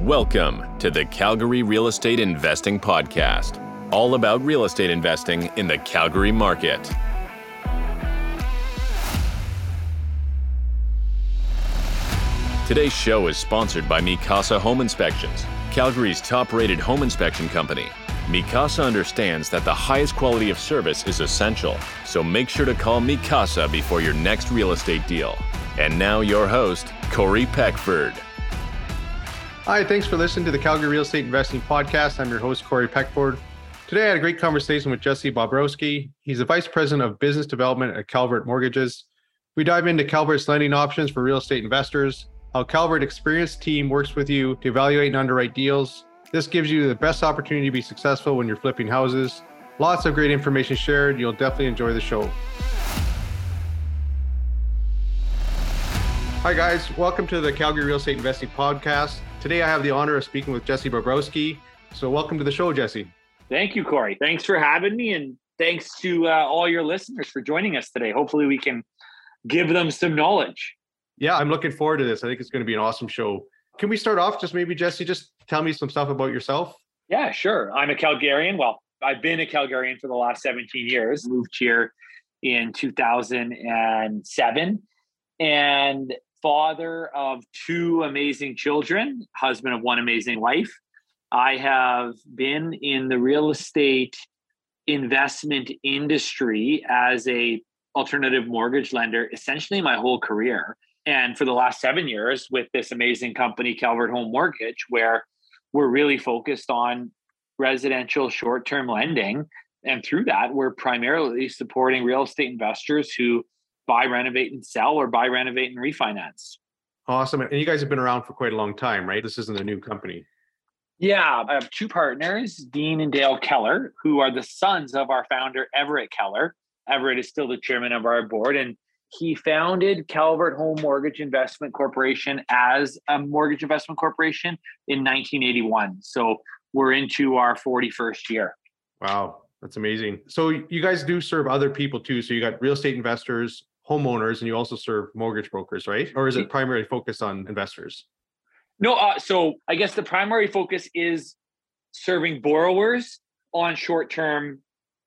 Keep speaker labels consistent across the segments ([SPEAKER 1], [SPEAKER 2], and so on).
[SPEAKER 1] Welcome to the Calgary Real Estate Investing Podcast, all about real estate investing in the Calgary market. Today's show is sponsored by Mi Casa Home Inspections, Calgary's top rated home inspection company. Mi Casa understands that the highest quality of service is essential, so make sure to call Mi Casa before your next real estate deal. And now, your host, Corey Peckford.
[SPEAKER 2] Hi, thanks for listening to the Calgary Real Estate Investing Podcast. I'm your host, Corey Peckford. Today, I had a great conversation with Jesse Bobrowski. He's the Vice President of Business Development at Calvert Mortgages. We dive into Calvert's lending options for real estate investors, how Calvert experienced team works with you to evaluate and underwrite deals. This gives you the best opportunity to be successful when you're flipping houses. Lots of great information shared. You'll definitely enjoy the show. Hi, guys. Welcome to the Calgary Real Estate Investing Podcast. Today, I have the honor of speaking with Jesse Bobrowski. So, welcome to the show, Jesse.
[SPEAKER 3] Thank you, Corey. Thanks for having me, and thanks to uh, all your listeners for joining us today. Hopefully, we can give them some knowledge.
[SPEAKER 2] Yeah, I'm looking forward to this. I think it's going to be an awesome show. Can we start off just maybe, Jesse, just tell me some stuff about yourself?
[SPEAKER 3] Yeah, sure. I'm a Calgarian. Well, I've been a Calgarian for the last 17 years. Moved here in 2007 and father of two amazing children, husband of one amazing wife. I have been in the real estate investment industry as a alternative mortgage lender essentially my whole career and for the last 7 years with this amazing company Calvert Home Mortgage where we're really focused on residential short-term lending and through that we're primarily supporting real estate investors who buy, renovate, and sell, or buy, renovate, and refinance.
[SPEAKER 2] Awesome. And you guys have been around for quite a long time, right? This isn't a new company.
[SPEAKER 3] Yeah, I have two partners, Dean and Dale Keller, who are the sons of our founder, Everett Keller. Everett is still the chairman of our board, and he founded Calvert Home Mortgage Investment Corporation as a mortgage investment corporation in 1981. So we're into our 41st year.
[SPEAKER 2] Wow, that's amazing. So you guys do serve other people too. So you got real estate investors, homeowners and you also serve mortgage brokers, right? Or is it primarily focused on investors?
[SPEAKER 3] No, uh, so I guess the primary focus is serving borrowers on short-term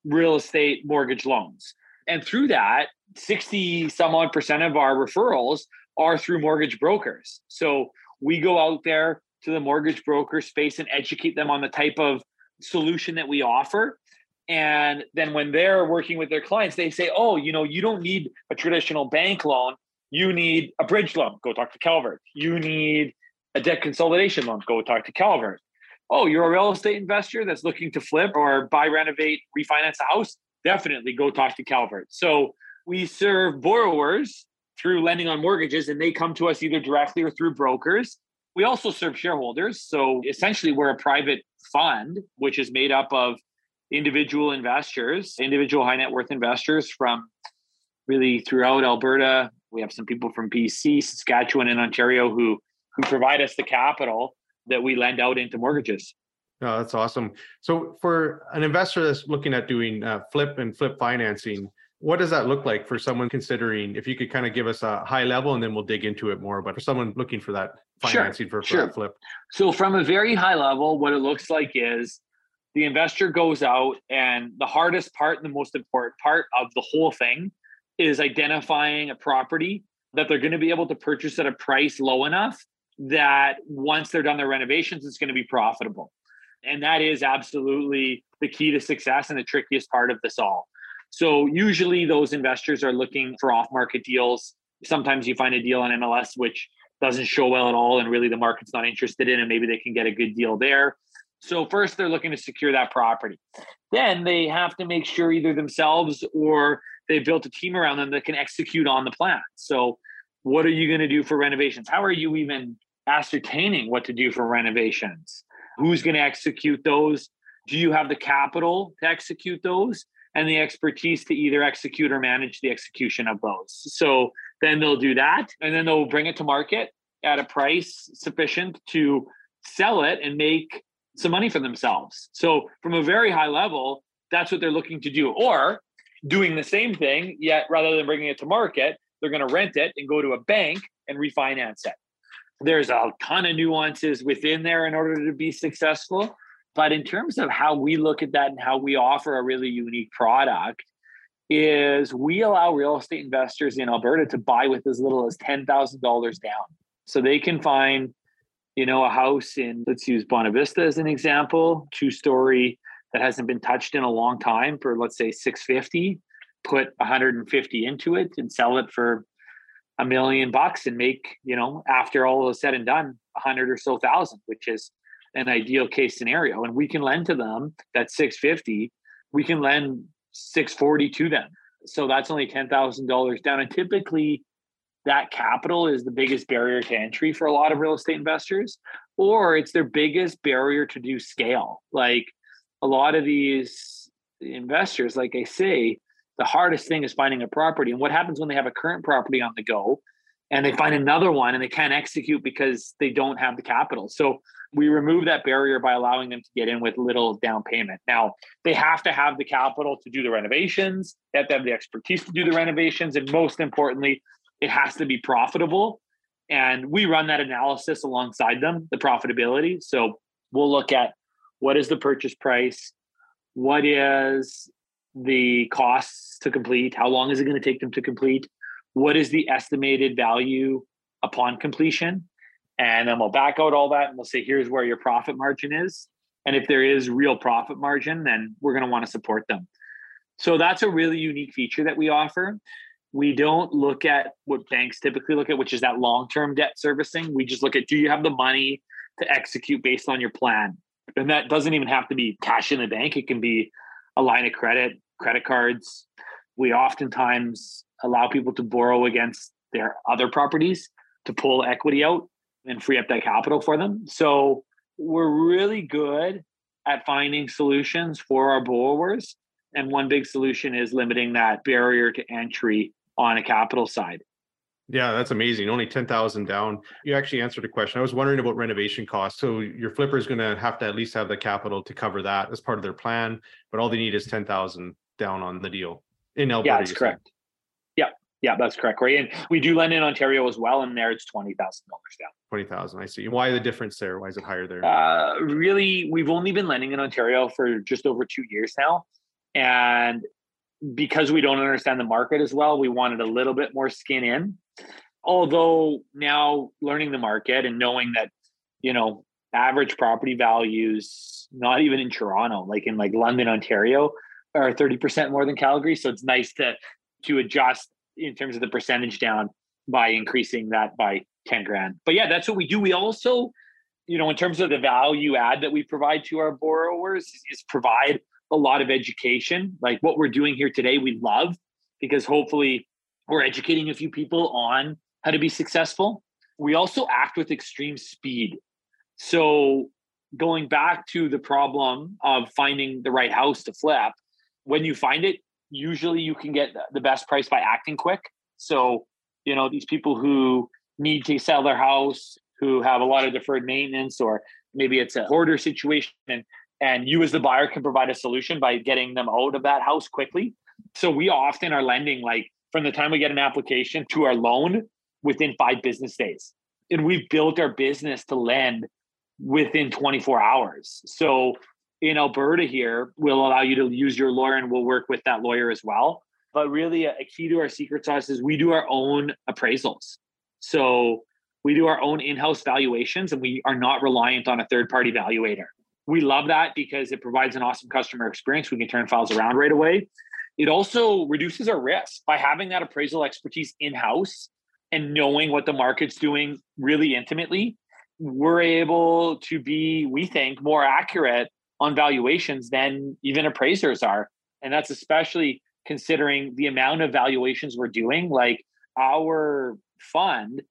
[SPEAKER 3] real estate mortgage loans. And through that, 60 some odd percent of our referrals are through mortgage brokers. So we go out there to the mortgage broker space and educate them on the type of solution that we offer and then when they're working with their clients, they say, oh, you know, you don't need a traditional bank loan. You need a bridge loan. Go talk to Calvert. You need a debt consolidation loan. Go talk to Calvert. Oh, you're a real estate investor that's looking to flip or buy, renovate, refinance a house. Definitely go talk to Calvert. So we serve borrowers through lending on mortgages, and they come to us either directly or through brokers. We also serve shareholders. So essentially, we're a private fund, which is made up of individual investors, individual high net worth investors from really throughout Alberta. We have some people from BC, Saskatchewan, and Ontario who who provide us the capital that we lend out into mortgages.
[SPEAKER 2] Oh, that's awesome. So, for an investor that's looking at doing uh, flip and flip financing, what does that look like for someone considering? If you could kind of give us a high level, and then we'll dig into it more. But for someone looking for that financing sure, for,
[SPEAKER 3] sure.
[SPEAKER 2] flip,
[SPEAKER 3] so from a very high level, what it looks like is the investor goes out and the hardest part and the most important part of the whole thing is identifying a property that they're going to be able to purchase at a price low enough that once they're done their renovations it's going to be profitable. And that is absolutely the key to success and the trickiest part of this all. So usually those investors are looking for off market deals. Sometimes you find a deal on mls which doesn't show well at all and really the market's not interested in and maybe they can get a good deal there so first they're looking to secure that property. Then they have to make sure either themselves or they built a team around them that can execute on the plan. So what are you going to do for renovations? How are you even ascertaining what to do for renovations? Who's going to execute those? Do you have the capital to execute those and the expertise to either execute or manage the execution of those? So then they'll do that and then they'll bring it to market at a price sufficient to sell it and make some money for themselves. So, from a very high level, that's what they're looking to do. Or doing the same thing, yet rather than bringing it to market, they're going to rent it and go to a bank and refinance it. There's a ton of nuances within there in order to be successful. But in terms of how we look at that and how we offer a really unique product, is we allow real estate investors in Alberta to buy with as little as $10,000 down. So they can find, you know, a house in, let's use Bonavista as an example, two story that hasn't been touched in a long time for, let's say, 650, put 150 into it and sell it for a million bucks and make, you know, after all is said and done, a hundred or so thousand, which is an ideal case scenario. And we can lend to them that 650. We can lend 640 to them. So that's only $10,000 down. And typically that capital is the biggest barrier to entry for a lot of real estate investors, or it's their biggest barrier to do scale. Like a lot of these investors, like I say, the hardest thing is finding a property. And what happens when they have a current property on the go and they find another one and they can't execute because they don't have the capital? So we remove that barrier by allowing them to get in with little down payment. Now, they have to have the capital to do the renovations, they have to have the expertise to do the renovations. And most importantly, it has to be profitable. And we run that analysis alongside them, the profitability. So we'll look at what is the purchase price? What is the costs to complete? How long is it going to take them to complete? What is the estimated value upon completion? And then we'll back out all that and we'll say, here's where your profit margin is. And if there is real profit margin, then we're going to want to support them. So that's a really unique feature that we offer. We don't look at what banks typically look at, which is that long term debt servicing. We just look at do you have the money to execute based on your plan? And that doesn't even have to be cash in the bank, it can be a line of credit, credit cards. We oftentimes allow people to borrow against their other properties to pull equity out and free up that capital for them. So we're really good at finding solutions for our borrowers. And one big solution is limiting that barrier to entry on a capital side.
[SPEAKER 2] Yeah, that's amazing. Only 10,000 down. You actually answered a question. I was wondering about renovation costs. So your flipper is going to have to at least have the capital to cover that as part of their plan, but all they need is 10,000 down on the deal in Alberta.
[SPEAKER 3] Yeah, that's correct. Yeah, yeah, that's correct. Right. And we do lend in Ontario as well. And there it's $20,000 down.
[SPEAKER 2] 20,000. I see. Why the difference there? Why is it higher there?
[SPEAKER 3] Uh, really, we've only been lending in Ontario for just over two years now. And because we don't understand the market as well, we wanted a little bit more skin in. Although now learning the market and knowing that, you know, average property values, not even in Toronto, like in like London, Ontario, are 30% more than Calgary. So it's nice to to adjust in terms of the percentage down by increasing that by 10 grand. But yeah, that's what we do. We also, you know, in terms of the value add that we provide to our borrowers is provide a lot of education. Like what we're doing here today, we love because hopefully we're educating a few people on how to be successful. We also act with extreme speed. So, going back to the problem of finding the right house to flip, when you find it, usually you can get the best price by acting quick. So, you know, these people who need to sell their house, who have a lot of deferred maintenance, or maybe it's a hoarder situation, and you as the buyer can provide a solution by getting them out of that house quickly. So we often are lending like from the time we get an application to our loan within five business days. And we've built our business to lend within 24 hours. So in Alberta here, we'll allow you to use your lawyer and we'll work with that lawyer as well. But really, a key to our secret sauce is we do our own appraisals. So we do our own in house valuations and we are not reliant on a third party valuator we love that because it provides an awesome customer experience. We can turn files around right away. It also reduces our risk by having that appraisal expertise in house and knowing what the market's doing really intimately. We're able to be, we think, more accurate on valuations than even appraisers are. And that's especially considering the amount of valuations we're doing. Like our fund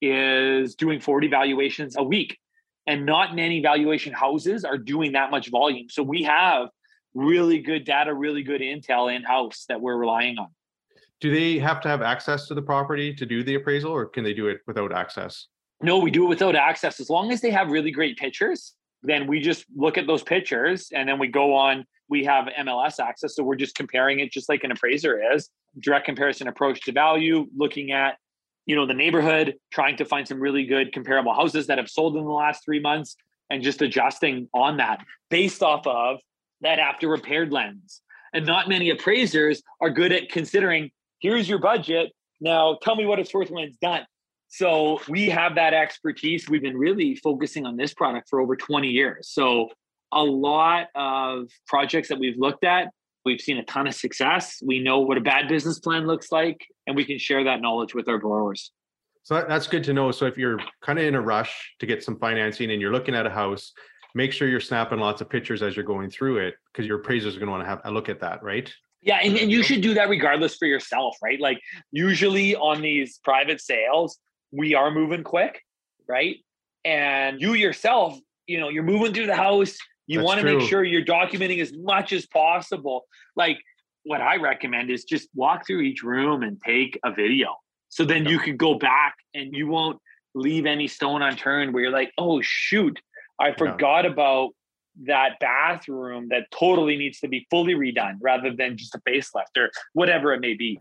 [SPEAKER 3] is doing 40 valuations a week and not many valuation houses are doing that much volume. So we have really good data, really good intel in house that we're relying on.
[SPEAKER 2] Do they have to have access to the property to do the appraisal, or can they do it without access?
[SPEAKER 3] No, we do it without access. As long as they have really great pictures, then we just look at those pictures and then we go on. We have MLS access. So we're just comparing it just like an appraiser is direct comparison approach to value, looking at you know, the neighborhood, trying to find some really good comparable houses that have sold in the last three months and just adjusting on that based off of that after repaired lens. And not many appraisers are good at considering here's your budget. Now tell me what it's worth when it's done. So we have that expertise. We've been really focusing on this product for over 20 years. So a lot of projects that we've looked at, we've seen a ton of success. We know what a bad business plan looks like, and we can share that knowledge with our borrowers.
[SPEAKER 2] So that's good to know. So if you're kind of in a rush to get some financing and you're looking at a house, make sure you're snapping lots of pictures as you're going through it because your appraisers are going to want to have a look at that, right?
[SPEAKER 3] Yeah, and, and you should do that regardless for yourself, right? Like usually on these private sales, we are moving quick, right? And you yourself, you know, you're moving through the house. You want to make sure you're documenting as much as possible. Like what I recommend is just walk through each room and take a video. So then you could go back and you won't leave any stone unturned where you're like, oh shoot, I forgot yeah. about that bathroom that totally needs to be fully redone rather than just a facelift or whatever it may be.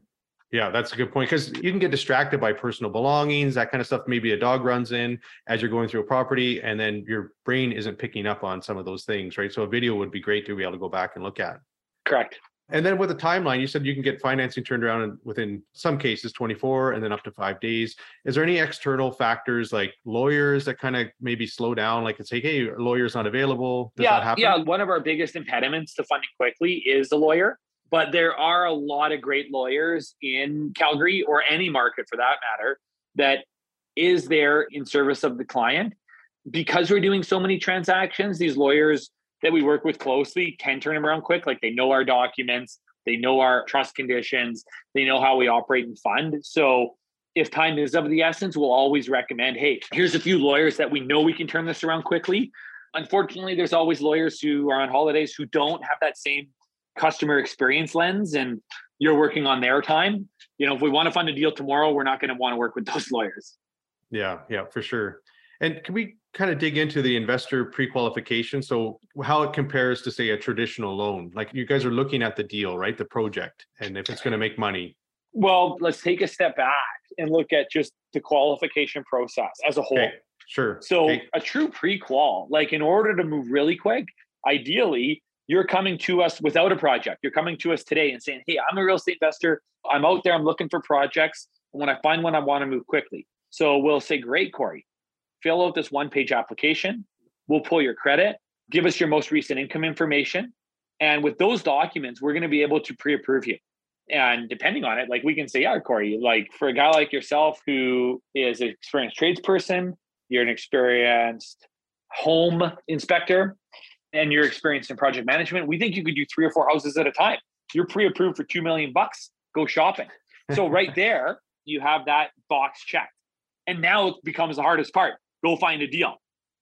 [SPEAKER 2] Yeah, that's a good point because you can get distracted by personal belongings, that kind of stuff. Maybe a dog runs in as you're going through a property, and then your brain isn't picking up on some of those things, right? So a video would be great to be able to go back and look at.
[SPEAKER 3] Correct.
[SPEAKER 2] And then with the timeline, you said you can get financing turned around within some cases 24 and then up to five days. Is there any external factors like lawyers that kind of maybe slow down? Like it's like, hey, lawyer's not available.
[SPEAKER 3] Does that happen? yeah, yeah. One of our biggest impediments to funding quickly is the lawyer but there are a lot of great lawyers in Calgary or any market for that matter that is there in service of the client. Because we're doing so many transactions, these lawyers that we work with closely can turn them around quick. Like they know our documents, they know our trust conditions, they know how we operate and fund. So if time is of the essence, we'll always recommend hey, here's a few lawyers that we know we can turn this around quickly. Unfortunately, there's always lawyers who are on holidays who don't have that same customer experience lens and you're working on their time. You know if we want to fund a deal tomorrow we're not going to want to work with those lawyers.
[SPEAKER 2] Yeah yeah for sure. And can we kind of dig into the investor pre-qualification? So how it compares to say a traditional loan? Like you guys are looking at the deal right? The project and if it's going to make money.
[SPEAKER 3] Well let's take a step back and look at just the qualification process as a whole. Okay.
[SPEAKER 2] sure.
[SPEAKER 3] So okay. a true pre-qual like in order to move really quick ideally you're coming to us without a project. You're coming to us today and saying, Hey, I'm a real estate investor. I'm out there. I'm looking for projects. And when I find one, I want to move quickly. So we'll say, Great, Corey, fill out this one page application. We'll pull your credit, give us your most recent income information. And with those documents, we're going to be able to pre approve you. And depending on it, like we can say, yeah, Corey, like for a guy like yourself who is an experienced tradesperson, you're an experienced home inspector, and your experience in project management, we think you could do three or four houses at a time. You're pre-approved for two million bucks. Go shopping. So right there, you have that box checked. And now it becomes the hardest part. Go find a deal.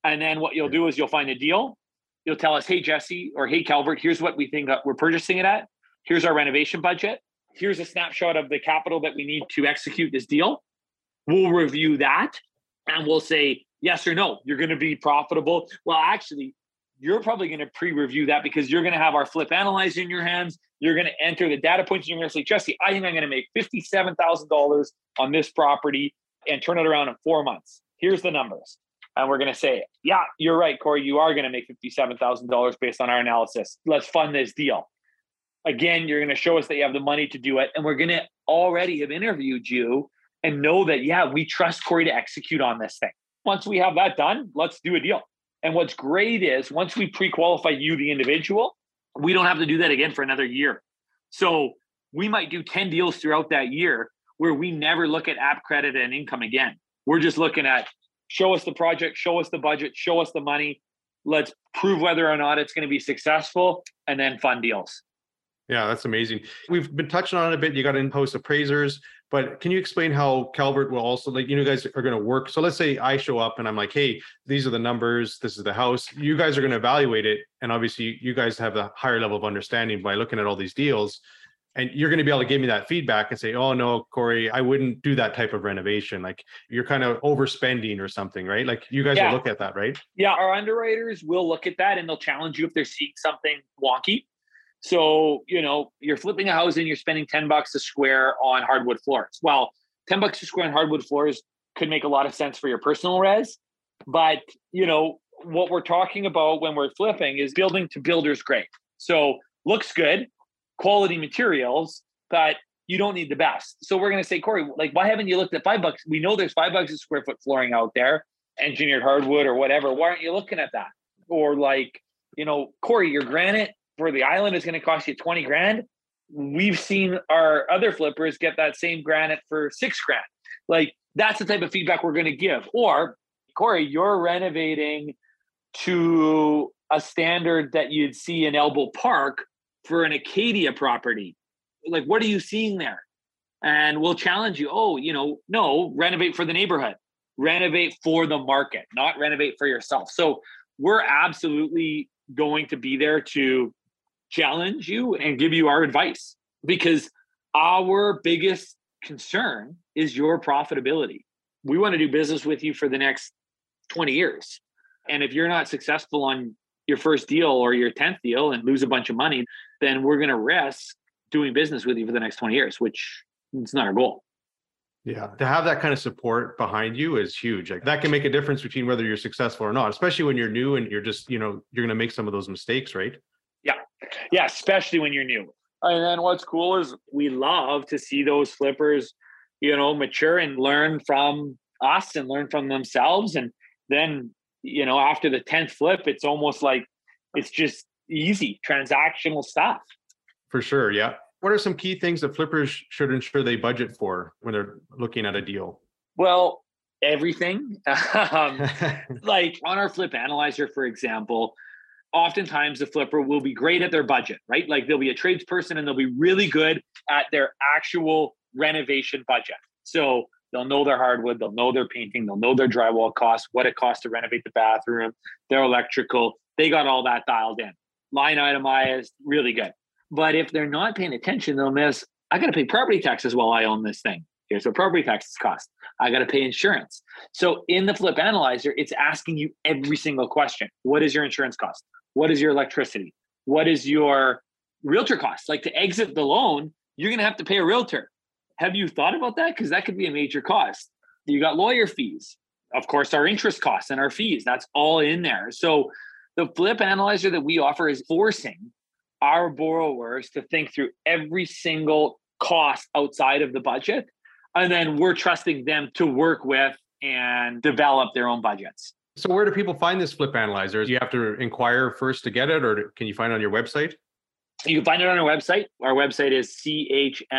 [SPEAKER 3] And then what you'll do is you'll find a deal. You'll tell us, hey Jesse or hey Calvert, here's what we think we're purchasing it at. Here's our renovation budget. Here's a snapshot of the capital that we need to execute this deal. We'll review that and we'll say yes or no. You're going to be profitable. Well, actually, you're probably going to pre-review that because you're going to have our flip analyzer in your hands. You're going to enter the data points. And you're going to say, Jesse, I think I'm going to make fifty-seven thousand dollars on this property and turn it around in four months. Here's the numbers, and we're going to say, yeah, you're right, Corey. You are going to make fifty-seven thousand dollars based on our analysis. Let's fund this deal. Again, you're going to show us that you have the money to do it, and we're going to already have interviewed you and know that yeah, we trust Corey to execute on this thing. Once we have that done, let's do a deal. And what's great is once we pre qualify you, the individual, we don't have to do that again for another year. So we might do 10 deals throughout that year where we never look at app credit and income again. We're just looking at show us the project, show us the budget, show us the money. Let's prove whether or not it's going to be successful and then fund deals.
[SPEAKER 2] Yeah, that's amazing. We've been touching on it a bit. You got in post appraisers, but can you explain how Calvert will also like you know guys are going to work? So let's say I show up and I'm like, hey, these are the numbers, this is the house. You guys are going to evaluate it, and obviously you guys have a higher level of understanding by looking at all these deals. And you're going to be able to give me that feedback and say, oh no, Corey, I wouldn't do that type of renovation. Like you're kind of overspending or something, right? Like you guys yeah. will look at that, right?
[SPEAKER 3] Yeah, our underwriters will look at that and they'll challenge you if they're seeing something wonky So, you know, you're flipping a house and you're spending 10 bucks a square on hardwood floors. Well, 10 bucks a square on hardwood floors could make a lot of sense for your personal res. But, you know, what we're talking about when we're flipping is building to builder's grade. So looks good, quality materials, but you don't need the best. So we're going to say, Corey, like, why haven't you looked at five bucks? We know there's five bucks a square foot flooring out there, engineered hardwood or whatever. Why aren't you looking at that? Or like, you know, Corey, your granite for the island is going to cost you 20 grand. We've seen our other flippers get that same granite for six grand. Like, that's the type of feedback we're going to give. Or, Corey, you're renovating to a standard that you'd see in Elbow Park for an Acadia property. Like, what are you seeing there? And we'll challenge you. Oh, you know, no, renovate for the neighborhood, renovate for the market, not renovate for yourself. So we're absolutely going to be there to challenge you and give you our advice because our biggest concern is your profitability. We want to do business with you for the next 20 years. And if you're not successful on your first deal or your 10th deal and lose a bunch of money, then we're going to risk doing business with you for the next 20 years, which is not our goal.
[SPEAKER 2] Yeah. To have that kind of support behind you is huge. Like that can make a difference between whether you're successful or not, especially when you're new and you're just, you know, you're going to make some of those mistakes, right?
[SPEAKER 3] Yeah. Especially when you're new. And then what's cool is we love to see those flippers, you know, mature and learn from us and learn from themselves. And then you know, after the 10th flip, it's almost like it's just easy transactional stuff.
[SPEAKER 2] For sure. Yeah. What are some key things that flippers should ensure they budget for when they're looking at a deal?
[SPEAKER 3] Well, everything. um, like on our flip analyzer, for example, oftentimes the flipper will be great at their budget, right? Like they'll be a tradesperson and they'll be really good at their actual renovation budget. So They'll know their hardwood, they'll know their painting, they'll know their drywall costs, what it costs to renovate the bathroom, their electrical. They got all that dialed in. Line itemized, really good. But if they're not paying attention, they'll miss. I got to pay property taxes while I own this thing. Here's what property taxes cost. I got to pay insurance. So in the flip analyzer, it's asking you every single question. What is your insurance cost? What is your electricity? What is your realtor cost? Like to exit the loan, you're going to have to pay a realtor. Have you thought about that? Because that could be a major cost. You got lawyer fees, of course, our interest costs and our fees. That's all in there. So the flip analyzer that we offer is forcing our borrowers to think through every single cost outside of the budget. And then we're trusting them to work with and develop their own budgets.
[SPEAKER 2] So, where do people find this flip analyzer? Do you have to inquire first to get it, or can you find it on your website?
[SPEAKER 3] You can find it on our website. Our website is chmic.ca.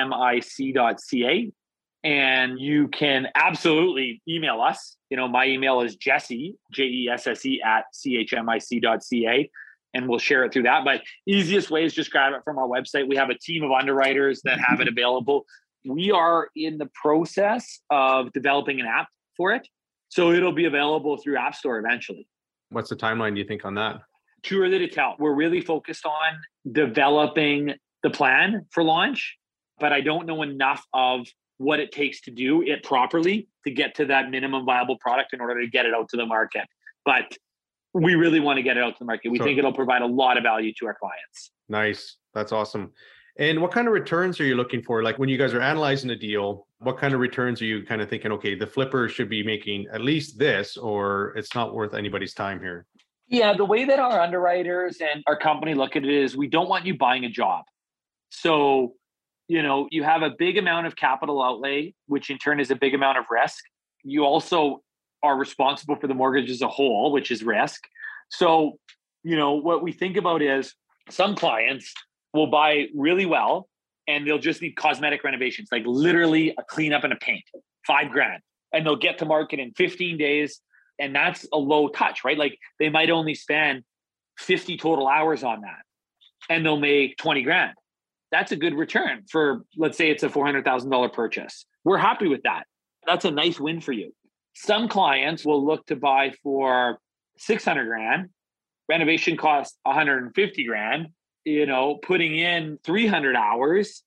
[SPEAKER 3] And you can absolutely email us. You know, my email is Jesse, J E S S E, at chmic.ca. And we'll share it through that. But easiest way is just grab it from our website. We have a team of underwriters that have it available. We are in the process of developing an app for it. So it'll be available through App Store eventually.
[SPEAKER 2] What's the timeline do you think on that?
[SPEAKER 3] too early to tell. We're really focused on developing the plan for launch, but I don't know enough of what it takes to do it properly to get to that minimum viable product in order to get it out to the market. But we really want to get it out to the market. We so, think it'll provide a lot of value to our clients.
[SPEAKER 2] Nice. That's awesome. And what kind of returns are you looking for? Like when you guys are analyzing a deal, what kind of returns are you kind of thinking, okay, the flipper should be making at least this, or it's not worth anybody's time here?
[SPEAKER 3] Yeah, the way that our underwriters and our company look at it is we don't want you buying a job. So, you know, you have a big amount of capital outlay, which in turn is a big amount of risk. You also are responsible for the mortgage as a whole, which is risk. So, you know, what we think about is some clients will buy really well and they'll just need cosmetic renovations, like literally a cleanup and a paint, five grand. And they'll get to market in 15 days and that's a low touch, right? Like they might only spend 50 total hours on that and they'll make 20 grand. That's a good return for, let's say it's a $400,000 purchase. We're happy with that. That's a nice win for you. Some clients will look to buy for 600 grand, renovation costs 150 grand, you know, putting in 300 hours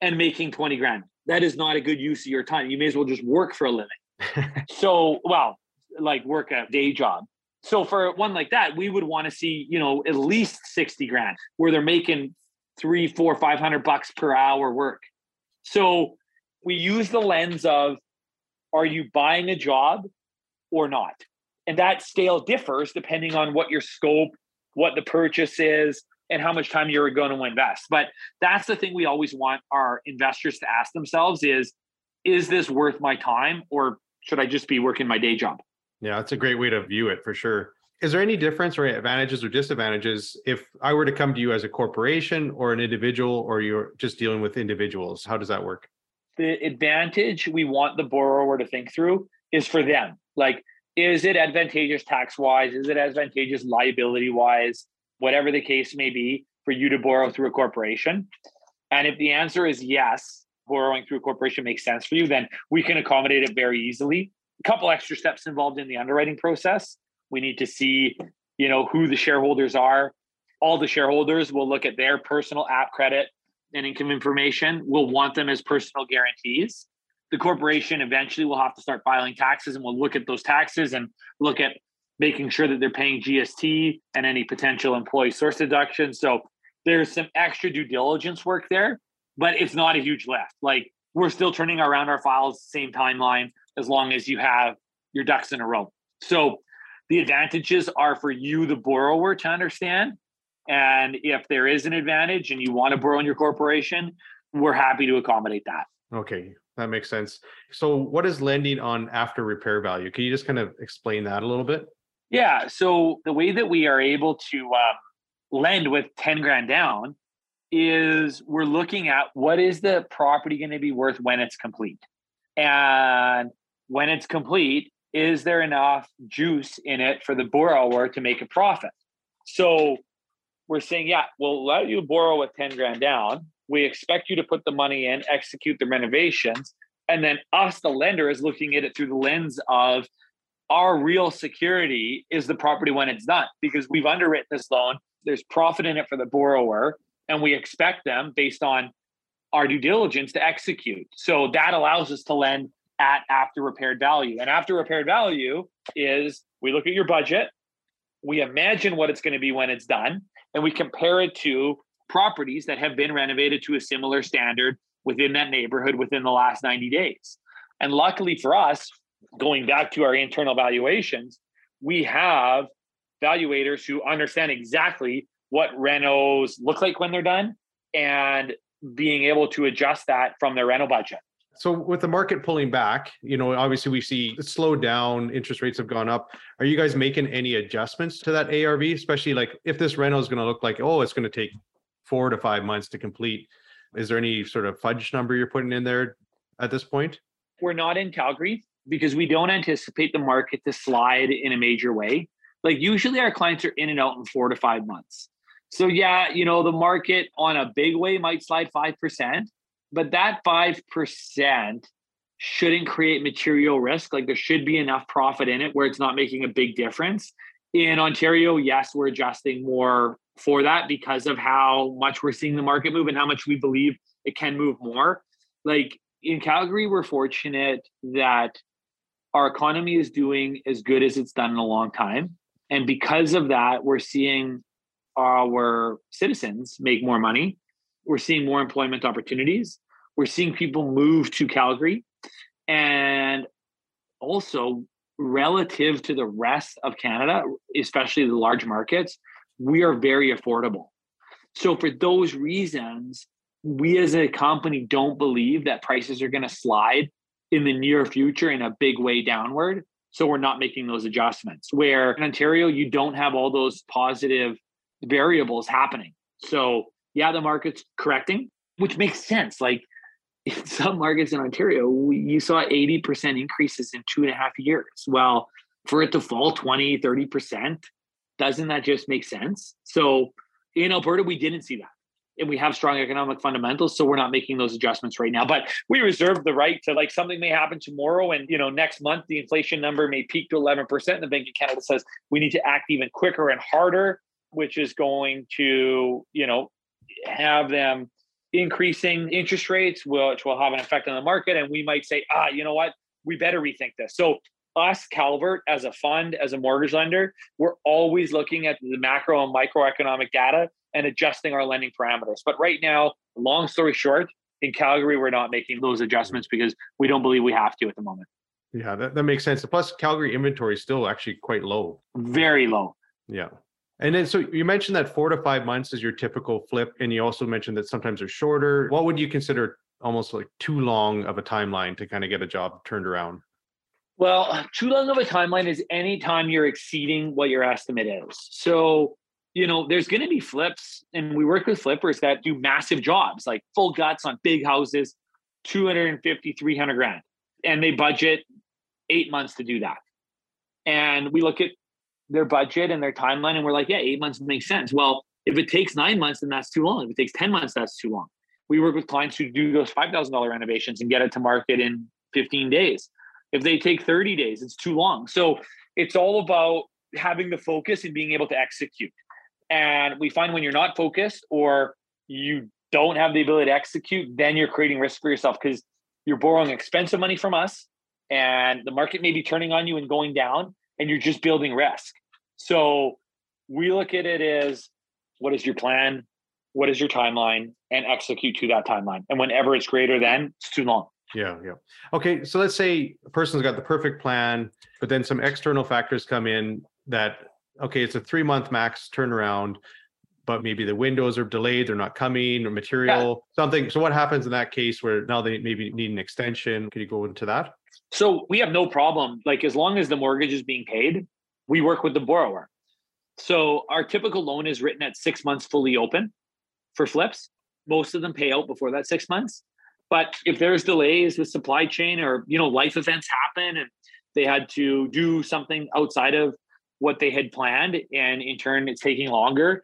[SPEAKER 3] and making 20 grand. That is not a good use of your time. You may as well just work for a living. so, well, like work a day job. So for one like that, we would want to see, you know, at least 60 grand where they're making three, four, five hundred bucks per hour work. So we use the lens of are you buying a job or not? And that scale differs depending on what your scope, what the purchase is, and how much time you're going to invest. But that's the thing we always want our investors to ask themselves is is this worth my time or should I just be working my day job?
[SPEAKER 2] Yeah, that's a great way to view it for sure. Is there any difference or advantages or disadvantages if I were to come to you as a corporation or an individual or you're just dealing with individuals? How does that work?
[SPEAKER 3] The advantage we want the borrower to think through is for them. Like, is it advantageous tax wise? Is it advantageous liability wise? Whatever the case may be for you to borrow through a corporation. And if the answer is yes, borrowing through a corporation makes sense for you, then we can accommodate it very easily. A couple extra steps involved in the underwriting process. We need to see, you know, who the shareholders are. All the shareholders will look at their personal app credit and income information. We'll want them as personal guarantees. The corporation eventually will have to start filing taxes and we'll look at those taxes and look at making sure that they're paying GST and any potential employee source deductions. So there's some extra due diligence work there, but it's not a huge lift. Like we're still turning around our files, same timeline, as long as you have your ducks in a row. So the advantages are for you, the borrower, to understand. And if there is an advantage and you want to borrow in your corporation, we're happy to accommodate that.
[SPEAKER 2] Okay, that makes sense. So, what is lending on after repair value? Can you just kind of explain that a little bit?
[SPEAKER 3] Yeah. So, the way that we are able to uh, lend with 10 grand down is we're looking at what is the property going to be worth when it's complete. And when it's complete, is there enough juice in it for the borrower to make a profit? So we're saying, yeah, we'll let you borrow with 10 grand down. We expect you to put the money in, execute the renovations. And then us, the lender, is looking at it through the lens of our real security is the property when it's done because we've underwritten this loan. There's profit in it for the borrower, and we expect them based on our due diligence to execute. So that allows us to lend at after repaired value. And after repaired value is we look at your budget, we imagine what it's going to be when it's done, and we compare it to properties that have been renovated to a similar standard within that neighborhood within the last 90 days. And luckily for us, going back to our internal valuations, we have valuators who understand exactly what renos look like when they're done and being able to adjust that from their rental budget.
[SPEAKER 2] So with the market pulling back, you know, obviously we see it slowed down, interest rates have gone up. Are you guys making any adjustments to that ARV, especially like if this rental is going to look like, oh, it's going to take four to five months to complete? Is there any sort of fudge number you're putting in there at this point?
[SPEAKER 3] We're not in Calgary because we don't anticipate the market to slide in a major way. Like usually our clients are in and out in four to five months. So yeah, you know, the market on a big way might slide 5%, but that 5% shouldn't create material risk. Like there should be enough profit in it where it's not making a big difference. In Ontario, yes, we're adjusting more for that because of how much we're seeing the market move and how much we believe it can move more. Like in Calgary, we're fortunate that our economy is doing as good as it's done in a long time. And because of that, we're seeing our citizens make more money. We're seeing more employment opportunities. We're seeing people move to Calgary. And also, relative to the rest of Canada, especially the large markets, we are very affordable. So, for those reasons, we as a company don't believe that prices are going to slide in the near future in a big way downward. So, we're not making those adjustments. Where in Ontario, you don't have all those positive variables happening. So, yeah, the market's correcting, which makes sense. Like in some markets in Ontario, we, you saw 80% increases in two and a half years. Well, for it to fall 20, 30%, doesn't that just make sense? So in Alberta, we didn't see that. And we have strong economic fundamentals, so we're not making those adjustments right now. But we reserve the right to like something may happen tomorrow, and you know next month the inflation number may peak to 11 percent. And the Bank of Canada says we need to act even quicker and harder, which is going to you know have them increasing interest rates, which will have an effect on the market. And we might say, ah, you know what? We better rethink this. So, us, Calvert, as a fund, as a mortgage lender, we're always looking at the macro and microeconomic data and adjusting our lending parameters. But right now, long story short, In Calgary, we're not making those adjustments because we don't believe we have to at the moment.
[SPEAKER 2] Yeah, that, that makes sense. Plus, Calgary inventory is still actually quite low.
[SPEAKER 3] Very low.
[SPEAKER 2] Yeah. And then, so you mentioned that four to five months is your typical flip, and you also mentioned that sometimes they're shorter. What would you consider almost like too long of a timeline to kind of get a job turned around?
[SPEAKER 3] Well, too long of a timeline is anytime you're exceeding what your estimate is. So, you know, there's going to be flips, and we work with flippers that do massive jobs, like full guts on big houses, 250, 300 grand. And they budget eight months to do that. And we look at their budget and their timeline and we're like, yeah, eight months makes sense. Well, if it takes nine months, then that's too long. If it takes 10 months, that's too long. We work with clients who do those $5,000 renovations and get it to market in 15 days. If they take 30 days, it's too long. So it's all about having the focus and being able to execute. And we find when you're not focused or you don't have the ability to execute, then you're creating risk for yourself because you're borrowing expensive money from us and the market may be turning on you and going down and you're just building risk. So we look at it as what is your plan? What is your timeline? And execute to that timeline. And whenever it's greater than, it's too long.
[SPEAKER 2] Yeah, yeah. Okay, so let's say a person's got the perfect plan, but then some external factors come in that okay, it's a three month max turnaround, but maybe the windows are delayed, they're not coming, or material, something. So what happens in that case where now they maybe need an extension? Can you go into that?
[SPEAKER 3] So we have no problem. Like as long as the mortgage is being paid, we work with the borrower. So our typical loan is written at six months fully open for flips. Most of them pay out before that six months. But if there's delays with supply chain or you know life events happen and they had to do something outside of what they had planned and in turn it's taking longer,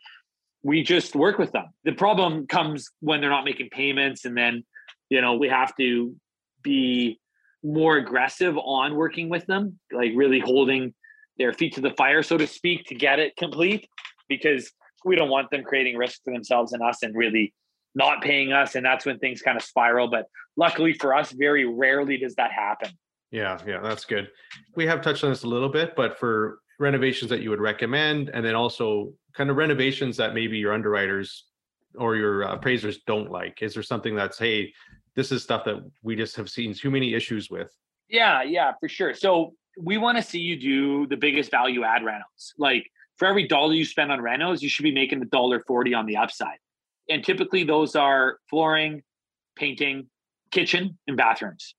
[SPEAKER 3] we just work with them. The problem comes when they're not making payments and then you know we have to be more aggressive on working with them, like really holding their feet to the fire, so to speak, to get it complete, because we don't want them creating risk for themselves and us and really not paying us. And that's when things kind of spiral. But luckily for us, very rarely does that happen.
[SPEAKER 2] Yeah, yeah, that's good. We have touched on this a little bit, but for renovations that you would recommend, and then also kind of renovations that maybe your underwriters or your uh, appraisers don't like, is there something that's, hey, this is stuff that we just have seen too many issues with.
[SPEAKER 3] Yeah, yeah, for sure. So we want to see you do the biggest value add renos. Like for every dollar you spend on renos, you should be making the dollar 40 on the upside. And typically those are flooring, painting, kitchen, and bathrooms.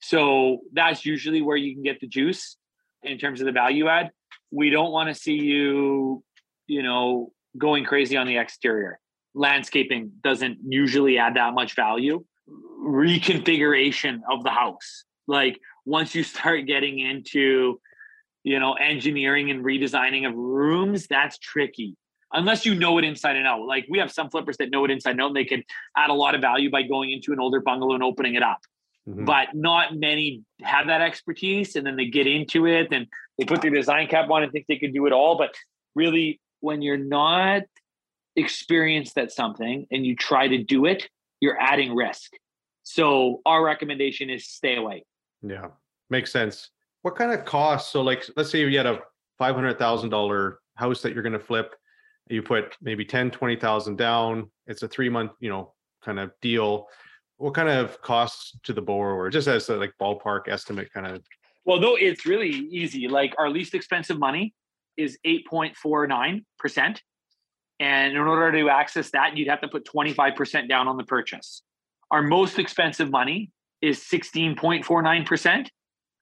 [SPEAKER 3] So that's usually where you can get the juice in terms of the value add. We don't want to see you, you know, going crazy on the exterior. Landscaping doesn't usually add that much value reconfiguration of the house. Like once you start getting into, you know, engineering and redesigning of rooms, that's tricky. Unless you know it inside and out. Like we have some flippers that know it inside and out and they can add a lot of value by going into an older bungalow and opening it up. Mm-hmm. But not many have that expertise and then they get into it and they put their design cap on and think they can do it all. But really, when you're not experienced at something and you try to do it, you're adding risk. So our recommendation is stay away.
[SPEAKER 2] Yeah, makes sense. What kind of costs? So, like, let's say you had a five hundred thousand dollar house that you're going to flip. You put maybe 10, 20,000 down. It's a three month, you know, kind of deal. What kind of costs to the borrower? Just as a like ballpark estimate, kind of.
[SPEAKER 3] Well, no, it's really easy. Like our least expensive money is 8.49%. And in order to access that, you'd have to put 25% down on the purchase. Our most expensive money is 16.49%.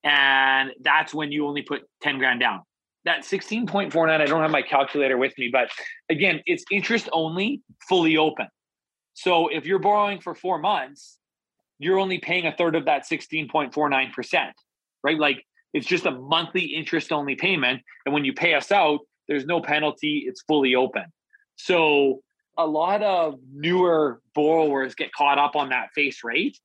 [SPEAKER 3] And that's when you only put 10 grand down. That 16.49, I don't have my calculator with me, but again, it's interest only, fully open. So if you're borrowing for four months, you're only paying a third of that 16.49%, right? Like it's just a monthly interest only payment. And when you pay us out, there's no penalty, it's fully open. So a lot of newer borrowers get caught up on that face rate,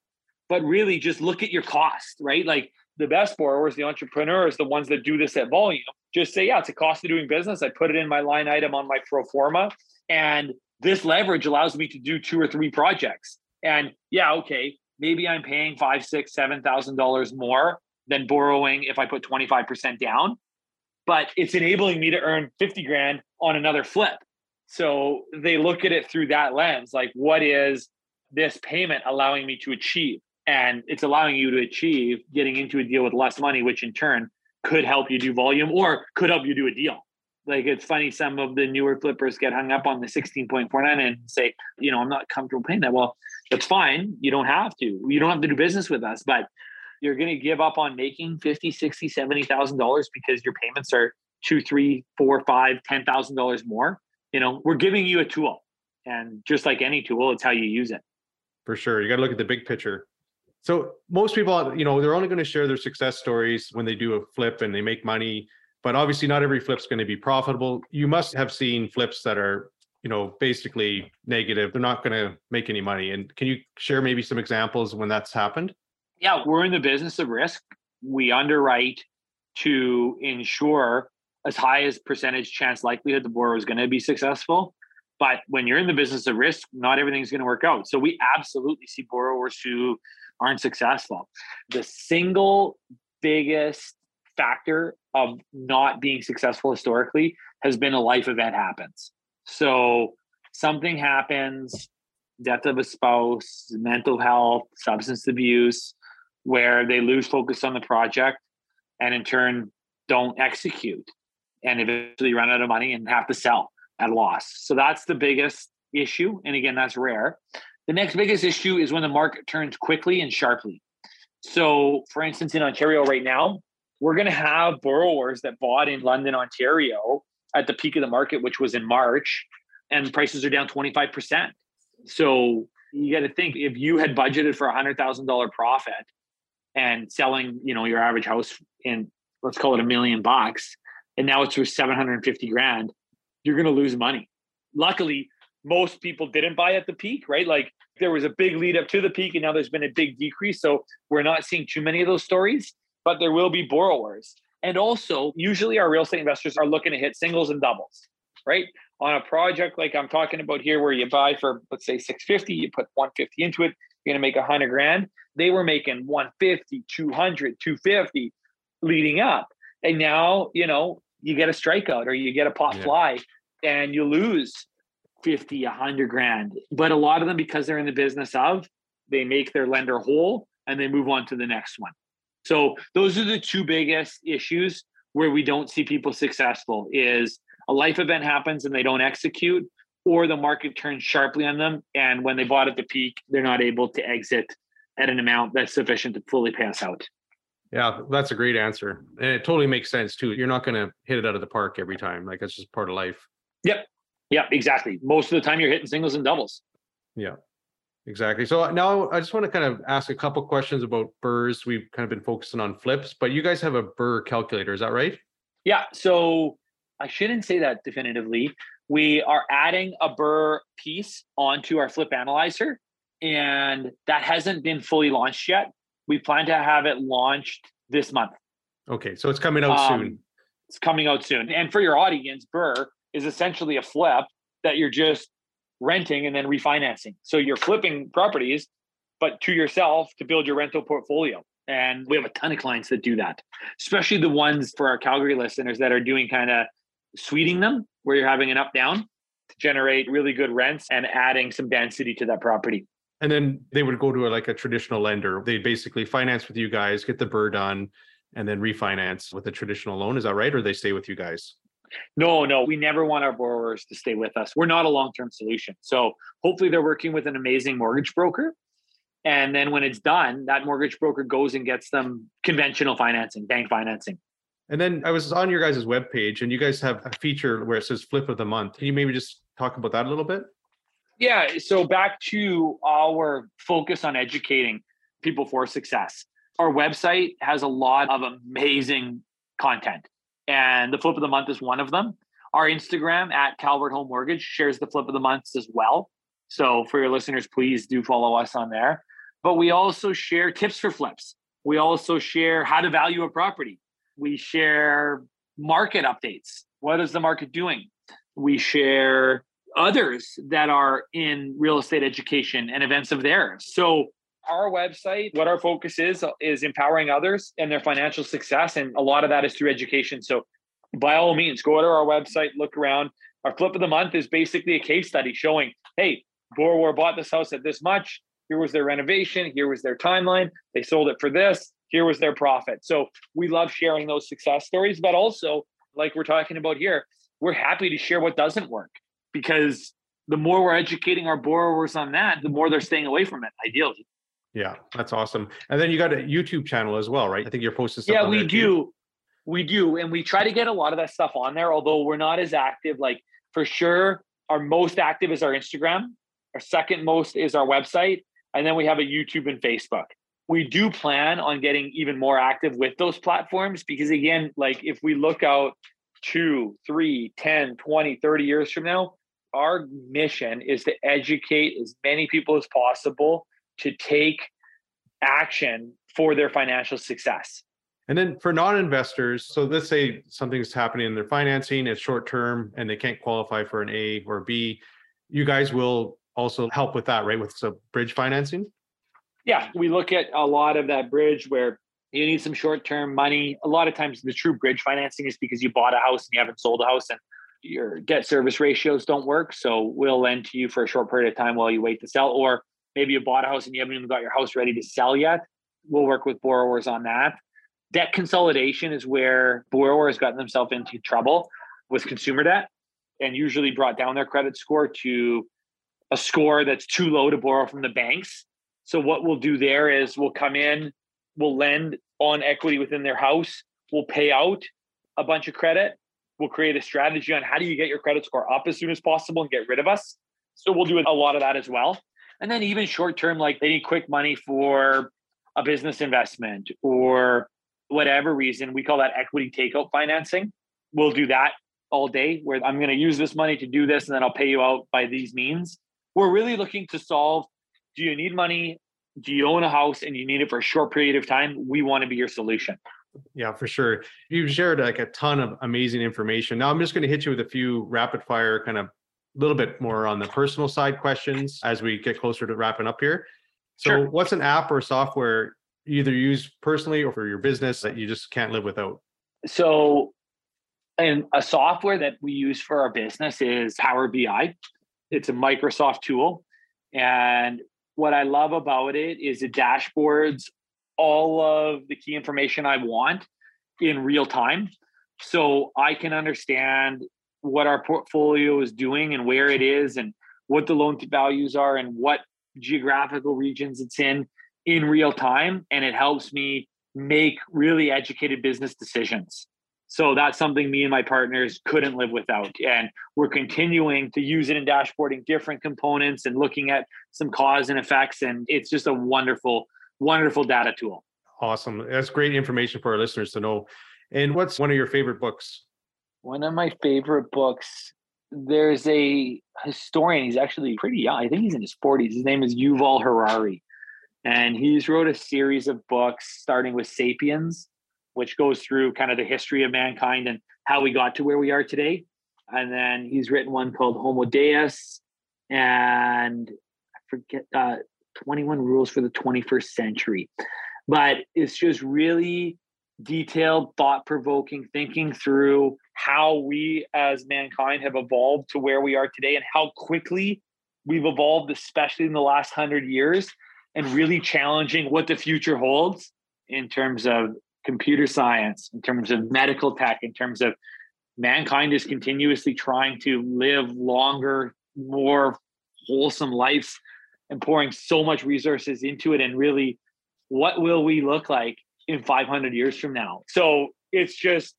[SPEAKER 3] but really just look at your cost, right? Like the best borrowers, the entrepreneurs, the ones that do this at volume, just say, yeah, it's a cost of doing business. I put it in my line item on my pro forma. And this leverage allows me to do two or three projects. And yeah, okay, maybe I'm paying five, six, seven thousand dollars more than borrowing if I put 25% down. But it's enabling me to earn 50 grand on another flip. So they look at it through that lens like, what is this payment allowing me to achieve? And it's allowing you to achieve getting into a deal with less money, which in turn could help you do volume or could help you do a deal. Like it's funny, some of the newer flippers get hung up on the 16.49 and say, you know, I'm not comfortable paying that. Well, that's fine. You don't have to. You don't have to do business with us, but you're going to give up on making 50, 60, 70,000 dollars because your payments are two, three, four, five, ten thousand dollars more. You know, we're giving you a tool. And just like any tool, it's how you use it.
[SPEAKER 2] For sure. You got to look at the big picture. So most people, you know, they're only going to share their success stories when they do a flip and they make money. But obviously, not every flip's going to be profitable. You must have seen flips that are, you know, basically negative. They're not going to make any money. And can you share maybe some examples when that's happened?
[SPEAKER 3] Yeah, we're in the business of risk. We underwrite to ensure as high as percentage chance likelihood the borrower is going to be successful. But when you're in the business of risk, not everything's going to work out. So we absolutely see borrowers who aren't successful. The single biggest factor of not being successful historically has been a life event happens. So something happens, death of a spouse, mental health, substance abuse, where they lose focus on the project and in turn don't execute and eventually run out of money and have to sell at loss. So that's the biggest issue. And again, that's rare. The next biggest issue is when the market turns quickly and sharply. So, for instance, in Ontario right now, we're going to have borrowers that bought in London, Ontario at the peak of the market, which was in March, and prices are down 25%. So, you got to think if you had budgeted for a $100,000 profit and selling, you know, your average house in, let's call it a million bucks, and now it's worth 750 grand, you're going to lose money. Luckily, most people didn't buy at the peak, right? Like there was a big lead up to the peak and now there's been a big decrease. So we're not seeing too many of those stories, but there will be borrowers. And also, usually our real estate investors are looking to hit singles and doubles, right? On a project like I'm talking about here, where you buy for, let's say 650, you put 150 into it, you're going to make a hundred grand. They were making 150, 200, 250 leading up. And now, you know, you get a strikeout or you get a pot yeah. fly and you lose 50, 100 grand. But a lot of them, because they're in the business of, they make their lender whole and they move on to the next one. So those are the two biggest issues where we don't see people successful is a life event happens and they don't execute or the market turns sharply on them and when they bought at the peak they're not able to exit at an amount that's sufficient to fully pass out
[SPEAKER 2] yeah, that's a great answer. And it totally makes sense too. You're not going to hit it out of the park every time. Like that's just part of life.
[SPEAKER 3] Yep. Yep, exactly. Most of the time you're hitting singles and doubles.
[SPEAKER 2] Yeah. Exactly. So now I just want to kind of ask a couple questions about burrs. We've kind of been focusing on flips, but you guys have a burr calculator, is that right?
[SPEAKER 3] Yeah. So I shouldn't say that definitively. We are adding a burr piece onto our flip analyzer, and that hasn't been fully launched yet. We plan to have it launched this month.
[SPEAKER 2] Okay, so it's coming out um, soon.
[SPEAKER 3] It's coming out soon. And for your audience, burr is essentially a flip that you're just renting and then refinancing. So you're flipping properties, but to yourself to build your rental portfolio. And we have a ton of clients that do that, especially the ones for our Calgary listeners that are doing kind of suiting them, where you're having an up down to generate really good rents and adding some density to that property.
[SPEAKER 2] And then they would go to a, like a traditional lender. They'd basically finance with you guys, get the bird on, and then refinance with a traditional loan. Is that right? Or they stay with you guys?
[SPEAKER 3] No, no, we never want our borrowers to stay with us. We're not a long term solution. So hopefully they're working with an amazing mortgage broker. And then when it's done, that mortgage broker goes and gets them conventional financing, bank financing.
[SPEAKER 2] And then I was on your guys' webpage and you guys have a feature where it says flip of the month. Can you maybe just talk about that a little bit?
[SPEAKER 3] Yeah. So back to our focus on educating people for success. Our website has a lot of amazing content, and the flip of the month is one of them. Our Instagram at Calvert Home Mortgage shares the flip of the months as well. So for your listeners, please do follow us on there. But we also share tips for flips. We also share how to value a property. We share market updates. What is the market doing? We share others that are in real estate education and events of theirs. So our website, what our focus is, is empowering others and their financial success. And a lot of that is through education. So by all means, go to our website, look around. Our flip of the month is basically a case study showing, hey, Borrower bought this house at this much. Here was their renovation. Here was their timeline. They sold it for this. Here was their profit. So we love sharing those success stories, but also, like we're talking about here, we're happy to share what doesn't work because the more we're educating our borrowers on that, the more they're staying away from it, ideally.
[SPEAKER 2] Yeah, that's awesome. And then you got a YouTube channel as well, right? I think you're posting stuff.
[SPEAKER 3] Yeah, we do. We do. And we try to get a lot of that stuff on there, although we're not as active. Like for sure, our most active is our Instagram. Our second most is our website. And then we have a YouTube and Facebook. We do plan on getting even more active with those platforms because, again, like if we look out two, three, 10, 20, 30 years from now, our mission is to educate as many people as possible to take action for their financial success.
[SPEAKER 2] And then for non-investors, so let's say something's happening in their financing, it's short term and they can't qualify for an A or B, you guys will also help with that, right? With some bridge financing?
[SPEAKER 3] Yeah, we look at a lot of that bridge where you need some short-term money. A lot of times the true bridge financing is because you bought a house and you haven't sold a house and your debt service ratios don't work. So we'll lend to you for a short period of time while you wait to sell. Or maybe you bought a house and you haven't even got your house ready to sell yet. We'll work with borrowers on that. Debt consolidation is where borrowers gotten themselves into trouble with consumer debt and usually brought down their credit score to a score that's too low to borrow from the banks. So what we'll do there is we'll come in, we'll lend on equity within their house, we'll pay out a bunch of credit, we'll create a strategy on how do you get your credit score up as soon as possible and get rid of us. So we'll do a lot of that as well. And then even short term, like they need quick money for a business investment or whatever reason, we call that equity takeout financing. We'll do that all day where I'm going to use this money to do this and then I'll pay you out by these means. We're really looking to solve do you need money? Do you own a house and you need it for a short period of time? We want to be your solution.
[SPEAKER 2] Yeah, for sure. You've shared like a ton of amazing information. Now I'm just going to hit you with a few rapid fire kind of little bit more on the personal side questions as we get closer to wrapping up here. So, sure. what's an app or software you either use personally or for your business that you just can't live without?
[SPEAKER 3] So, and a software that we use for our business is Power BI. It's a Microsoft tool. And what I love about it is it dashboards all of the key information I want in real time. So I can understand what our portfolio is doing and where it is and what the loan values are and what geographical regions it's in in real time. And it helps me make really educated business decisions. So that's something me and my partners couldn't live without. And we're continuing to use it in dashboarding different components and looking at some cause and effects. And it's just a wonderful, wonderful data tool.
[SPEAKER 2] Awesome. That's great information for our listeners to know. And what's one of your favorite books?
[SPEAKER 3] One of my favorite books. There's a historian. He's actually pretty young. I think he's in his 40s. His name is Yuval Harari. And he's wrote a series of books starting with Sapiens which goes through kind of the history of mankind and how we got to where we are today. And then he's written one called Homo Deus and I forget uh, 21 Rules for the 21st Century. But it's just really detailed, thought provoking thinking through how we as mankind have evolved to where we are today and how quickly we've evolved, especially in the last hundred years, and really challenging what the future holds in terms of computer science, in terms of medical tech, in terms of mankind is continuously trying to live longer, more wholesome lives and pouring so much resources into it. And really, what will we look like in 500 years from now? So it's just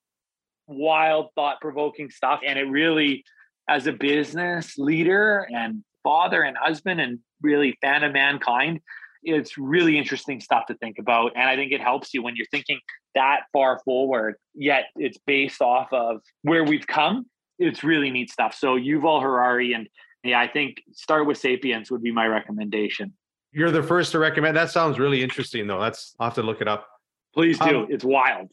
[SPEAKER 3] wild, thought provoking stuff. And it really, as a business leader and father and husband, and really fan of mankind, it's really interesting stuff to think about. And I think it helps you when you're thinking that far forward, yet it's based off of where we've come. It's really neat stuff. So Yuval Harari and yeah, I think start with Sapiens would be my recommendation.
[SPEAKER 2] You're the first to recommend. That sounds really interesting though. That's I'll have to look it up.
[SPEAKER 3] Please do. Um, it's wild.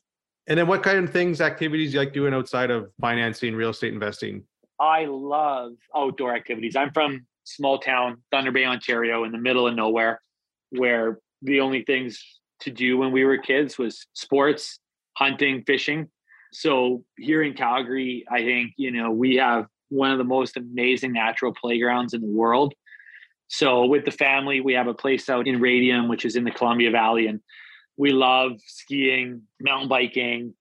[SPEAKER 2] And then what kind of things, activities you like doing outside of financing, real estate investing?
[SPEAKER 3] I love outdoor activities. I'm from small town, Thunder Bay, Ontario, in the middle of nowhere where the only things to do when we were kids was sports, hunting, fishing. So here in Calgary, I think, you know, we have one of the most amazing natural playgrounds in the world. So with the family, we have a place out in Radium, which is in the Columbia Valley, and we love skiing, mountain biking,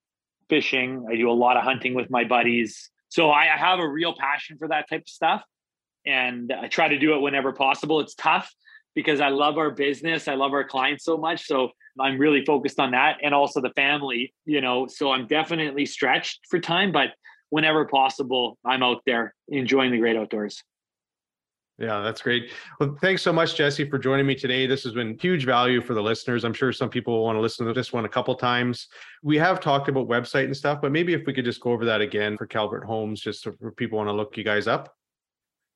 [SPEAKER 3] fishing. I do a lot of hunting with my buddies. So I have a real passion for that type of stuff. And I try to do it whenever possible. It's tough because I love our business. I love our clients so much. So I'm really focused on that and also the family, you know. So I'm definitely stretched for time, but whenever possible, I'm out there enjoying the great outdoors.
[SPEAKER 2] Yeah, that's great. Well, thanks so much, Jesse, for joining me today. This has been huge value for the listeners. I'm sure some people want to listen to this one a couple times. We have talked about website and stuff, but maybe if we could just go over that again for Calvert Homes, just so for people want to look you guys up.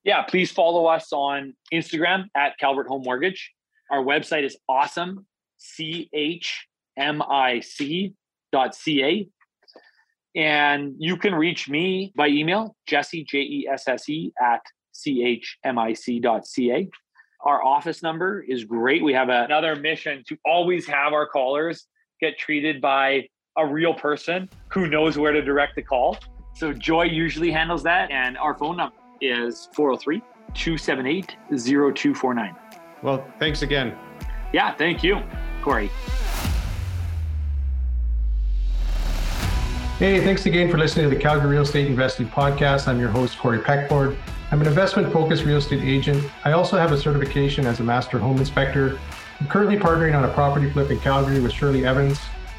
[SPEAKER 3] Yeah, please follow us on Instagram at Calvert Home Mortgage. Our website is awesome, chmic.ca. And you can reach me by email, Jesse, J E S S E, at chmic.ca. Our office number is great. We have another mission to always have our callers get treated by a real person who knows where to direct the call. So Joy usually handles that. And our phone number is 403 278 0249.
[SPEAKER 2] Well, thanks again.
[SPEAKER 3] Yeah, thank you, Corey.
[SPEAKER 2] Hey, thanks again for listening to the Calgary Real Estate Investing Podcast. I'm your host, Corey Peckford. I'm an investment focused real estate agent. I also have a certification as a master home inspector. I'm currently partnering on a property flip in Calgary with Shirley Evans,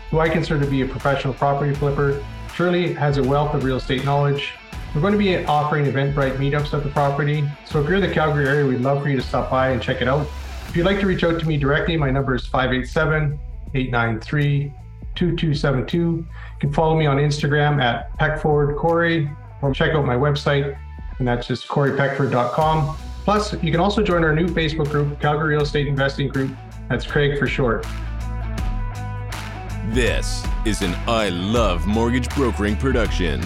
[SPEAKER 2] who I consider to be a professional property flipper. Shirley has a wealth of real estate knowledge. We're going to be offering Eventbrite meetups at the property. So if you're in the Calgary area, we'd love for you to stop by and check it out. If you'd like to reach out to me directly, my number is 587 893 2272. You can follow me on Instagram at Peckford Corey or check out my website, and that's just coreypeckford.com. Plus, you can also join our new Facebook group, Calgary Real Estate Investing Group. That's Craig for short.
[SPEAKER 1] This is an I Love Mortgage Brokering production.